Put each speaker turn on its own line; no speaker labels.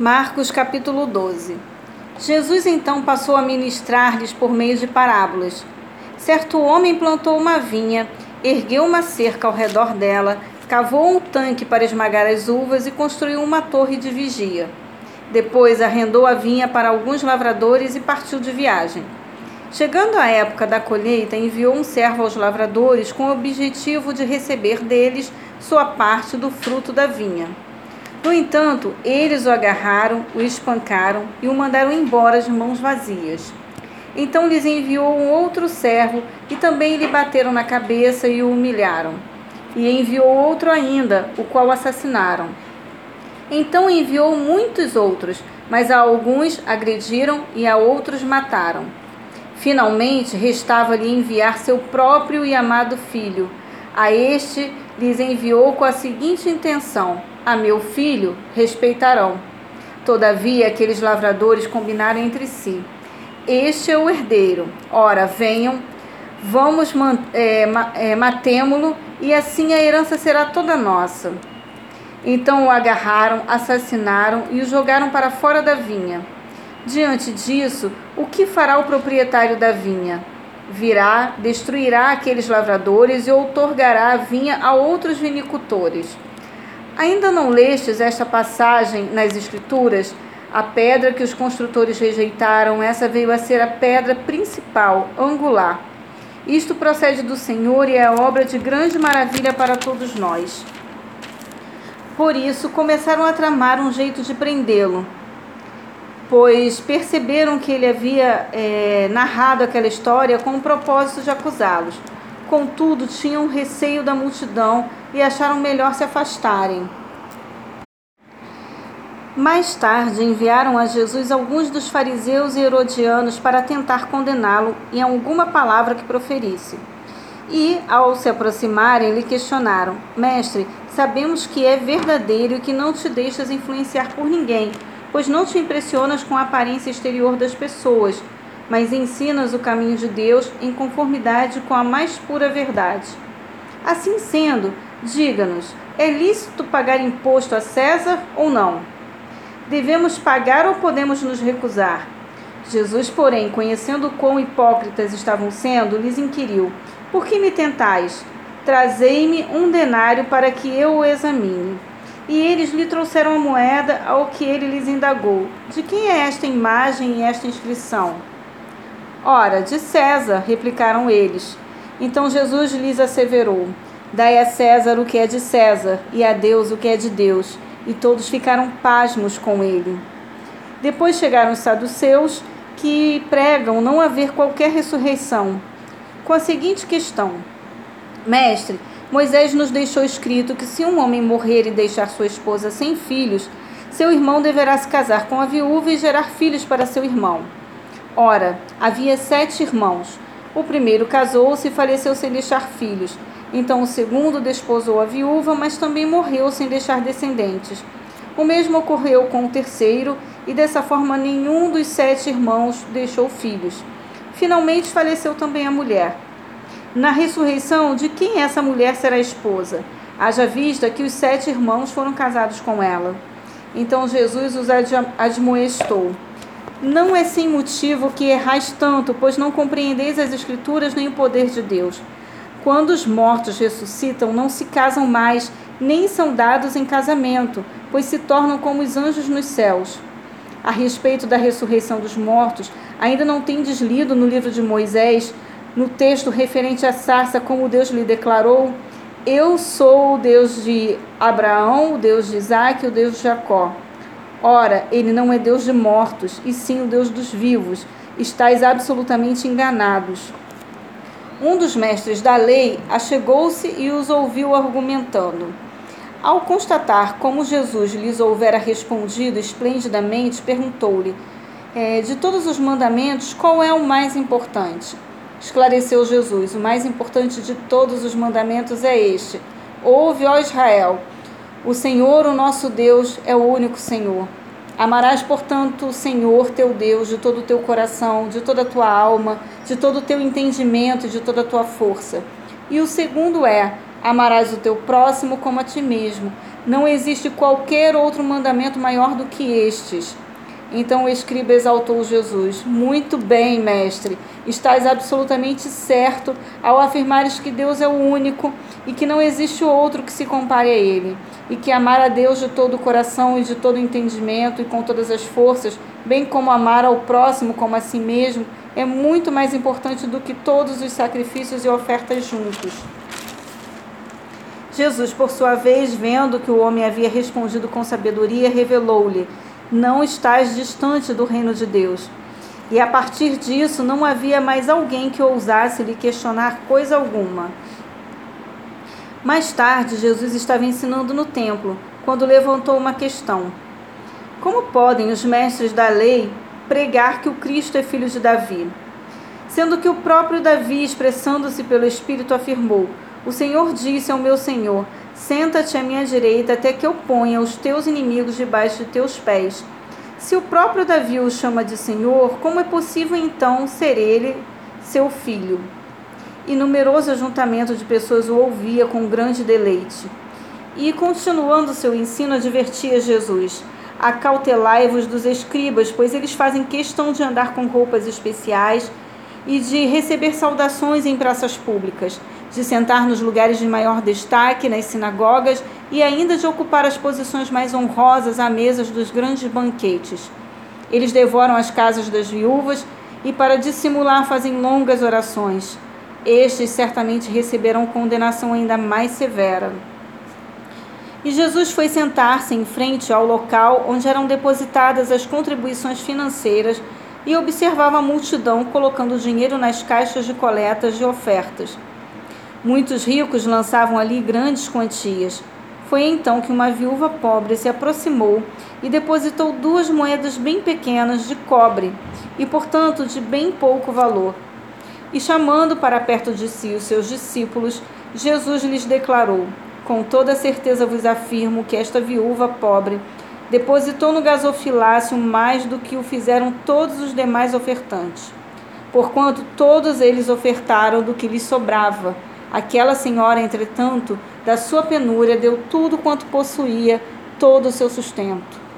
Marcos capítulo 12 Jesus então passou a ministrar-lhes por meio de parábolas. Certo homem plantou uma vinha, ergueu uma cerca ao redor dela, cavou um tanque para esmagar as uvas e construiu uma torre de vigia. Depois arrendou a vinha para alguns lavradores e partiu de viagem. Chegando a época da colheita, enviou um servo aos lavradores com o objetivo de receber deles sua parte do fruto da vinha. No entanto, eles o agarraram, o espancaram e o mandaram embora de mãos vazias. Então lhes enviou um outro servo e também lhe bateram na cabeça e o humilharam. E enviou outro ainda, o qual assassinaram. Então enviou muitos outros, mas a alguns agrediram e a outros mataram. Finalmente, restava-lhe enviar seu próprio e amado filho. A este lhes enviou com a seguinte intenção: a meu filho respeitarão. Todavia, aqueles lavradores combinaram entre si: Este é o herdeiro. Ora, venham, vamos, é, é, matemo-lo, e assim a herança será toda nossa. Então o agarraram, assassinaram e o jogaram para fora da vinha. Diante disso, o que fará o proprietário da vinha? Virá, destruirá aqueles lavradores e outorgará a vinha a outros vinicultores. Ainda não lestes esta passagem nas Escrituras? A pedra que os construtores rejeitaram, essa veio a ser a pedra principal, angular. Isto procede do Senhor e é obra de grande maravilha para todos nós. Por isso, começaram a tramar um jeito de prendê-lo, pois perceberam que ele havia é, narrado aquela história com o propósito de acusá-los. Contudo, tinham receio da multidão e acharam melhor se afastarem. Mais tarde enviaram a Jesus alguns dos fariseus e herodianos para tentar condená-lo em alguma palavra que proferisse. E, ao se aproximarem, lhe questionaram: Mestre, sabemos que é verdadeiro e que não te deixas influenciar por ninguém, pois não te impressionas com a aparência exterior das pessoas, mas ensinas o caminho de Deus em conformidade com a mais pura verdade. Assim sendo, diga-nos: é lícito pagar imposto a César ou não? Devemos pagar ou podemos nos recusar? Jesus, porém, conhecendo quão hipócritas estavam sendo, lhes inquiriu: Por que me tentais? Trazei-me um denário para que eu o examine. E eles lhe trouxeram a moeda, ao que ele lhes indagou: De quem é esta imagem e esta inscrição? Ora, de César, replicaram eles. Então Jesus lhes asseverou: Dai a César o que é de César, e a Deus o que é de Deus. E todos ficaram pasmos com ele. Depois chegaram os saduceus, que pregam não haver qualquer ressurreição, com a seguinte questão: Mestre, Moisés nos deixou escrito que se um homem morrer e deixar sua esposa sem filhos, seu irmão deverá se casar com a viúva e gerar filhos para seu irmão. Ora, havia sete irmãos. O primeiro casou-se e faleceu sem deixar filhos. Então o segundo desposou a viúva, mas também morreu sem deixar descendentes. O mesmo ocorreu com o terceiro, e dessa forma nenhum dos sete irmãos deixou filhos. Finalmente faleceu também a mulher. Na ressurreição, de quem essa mulher será esposa? Haja vista que os sete irmãos foram casados com ela. Então Jesus os admoestou. Não é sem motivo que errais tanto, pois não compreendeis as Escrituras nem o poder de Deus. Quando os mortos ressuscitam, não se casam mais, nem são dados em casamento, pois se tornam como os anjos nos céus. A respeito da ressurreição dos mortos, ainda não tendes lido no livro de Moisés, no texto referente à sarça, como Deus lhe declarou: Eu sou o Deus de Abraão, o Deus de Isaac, o Deus de Jacó. Ora, ele não é Deus de mortos, e sim o Deus dos vivos. Estais absolutamente enganados. Um dos mestres da lei achegou-se e os ouviu argumentando. Ao constatar como Jesus lhes houvera respondido esplendidamente, perguntou-lhe: é, De todos os mandamentos, qual é o mais importante? Esclareceu Jesus: O mais importante de todos os mandamentos é este: Ouve, ó Israel, o Senhor, o nosso Deus, é o único Senhor. Amarás, portanto, o Senhor teu Deus de todo o teu coração, de toda a tua alma, de todo o teu entendimento e de toda a tua força. E o segundo é: amarás o teu próximo como a ti mesmo. Não existe qualquer outro mandamento maior do que estes. Então o escriba exaltou Jesus. Muito bem, mestre. Estás absolutamente certo ao afirmares que Deus é o único e que não existe outro que se compare a ele. E que amar a Deus de todo o coração e de todo o entendimento e com todas as forças, bem como amar ao próximo como a si mesmo, é muito mais importante do que todos os sacrifícios e ofertas juntos. Jesus, por sua vez, vendo que o homem havia respondido com sabedoria, revelou-lhe: Não estás distante do reino de Deus. E a partir disso, não havia mais alguém que ousasse lhe questionar coisa alguma. Mais tarde, Jesus estava ensinando no templo, quando levantou uma questão: Como podem os mestres da lei pregar que o Cristo é filho de Davi? Sendo que o próprio Davi, expressando-se pelo Espírito, afirmou: o Senhor disse ao meu Senhor: Senta-te à minha direita até que eu ponha os teus inimigos debaixo de teus pés. Se o próprio Davi o chama de Senhor, como é possível então ser ele seu filho? E numeroso ajuntamento de pessoas o ouvia com grande deleite. E, continuando seu ensino, advertia Jesus: Acautelai-vos dos escribas, pois eles fazem questão de andar com roupas especiais e de receber saudações em praças públicas de sentar nos lugares de maior destaque nas sinagogas e ainda de ocupar as posições mais honrosas à mesas dos grandes banquetes. Eles devoram as casas das viúvas e, para dissimular, fazem longas orações. Estes certamente receberão condenação ainda mais severa. E Jesus foi sentar-se em frente ao local onde eram depositadas as contribuições financeiras e observava a multidão colocando dinheiro nas caixas de coletas de ofertas. Muitos ricos lançavam ali grandes quantias. Foi então que uma viúva pobre se aproximou e depositou duas moedas bem pequenas de cobre e, portanto, de bem pouco valor. E chamando para perto de si os seus discípulos, Jesus lhes declarou: Com toda certeza vos afirmo que esta viúva pobre depositou no gasofilácio mais do que o fizeram todos os demais ofertantes, porquanto todos eles ofertaram do que lhes sobrava Aquela senhora, entretanto, da sua penúria, deu tudo quanto possuía, todo o seu sustento.